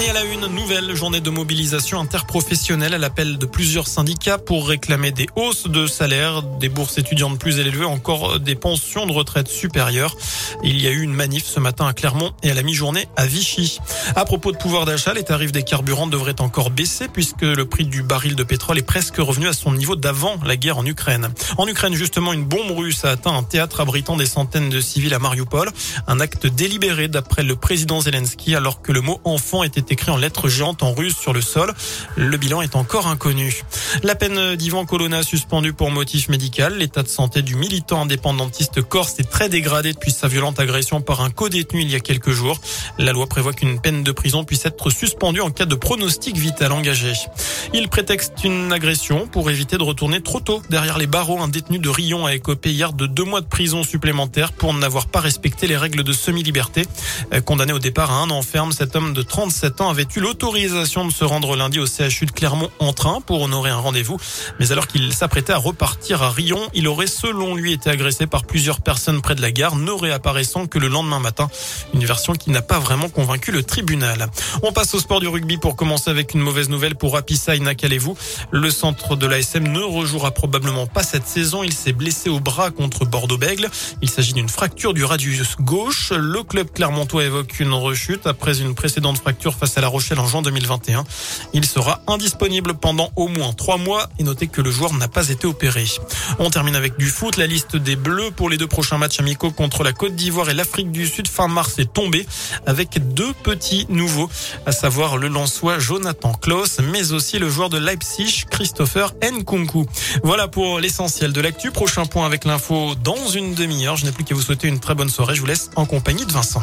Et à la une, nouvelle journée de mobilisation interprofessionnelle à l'appel de plusieurs syndicats pour réclamer des hausses de salaire, des bourses étudiantes plus élevées, encore des pensions de retraite supérieures. Il y a eu une manif ce matin à Clermont et à la mi-journée à Vichy. À propos de pouvoir d'achat, les tarifs des carburants devraient encore baisser puisque le prix du baril de pétrole est presque revenu à son niveau d'avant la guerre en Ukraine. En Ukraine, justement, une bombe russe a atteint un théâtre abritant des centaines de civils à Mariupol. Un acte délibéré d'après le président Zelensky alors que le mot enfant était écrit en lettres géantes en russe sur le sol. Le bilan est encore inconnu. La peine d'Ivan Colonna suspendue pour motif médical. L'état de santé du militant indépendantiste corse est très dégradé depuis sa violente agression par un co-détenu il y a quelques jours. La loi prévoit qu'une peine de prison puisse être suspendue en cas de pronostic vital engagé. Il prétexte une agression pour éviter de retourner trop tôt derrière les barreaux. Un détenu de Rion a écopé hier de deux mois de prison supplémentaire pour n'avoir pas respecté les règles de semi-liberté. Condamné au départ à un an ferme, cet homme de 37 ans avait eu l'autorisation de se rendre lundi au CHU de Clermont en train pour honorer un rendez-vous. Mais alors qu'il s'apprêtait à repartir à Rion, il aurait selon lui été agressé par plusieurs personnes près de la gare, ne réapparaissant que le lendemain matin. Une version qui n'a pas vraiment convaincu le tribunal. On passe au sport du rugby pour commencer avec une mauvaise nouvelle pour Apissa Nakalevou. Le centre de l'ASM ne rejouera probablement pas cette saison. Il s'est blessé au bras contre Bordeaux-Bègle. Il s'agit d'une fracture du radius gauche. Le club clermontois évoque une rechute après une précédente fracture face à La Rochelle en juin 2021. Il sera indisponible pendant au moins trois mois et notez que le joueur n'a pas été opéré. On termine avec du foot. La liste des Bleus pour les deux prochains matchs amicaux contre la Côte d'Ivoire et l'Afrique du Sud fin mars est tombée avec deux petits nouveaux, à savoir le Lançois Jonathan Klaus, mais aussi le joueur de Leipzig Christopher Nkunku. Voilà pour l'essentiel de l'actu. Prochain point avec l'info dans une demi-heure. Je n'ai plus qu'à vous souhaiter une très bonne soirée. Je vous laisse en compagnie de Vincent.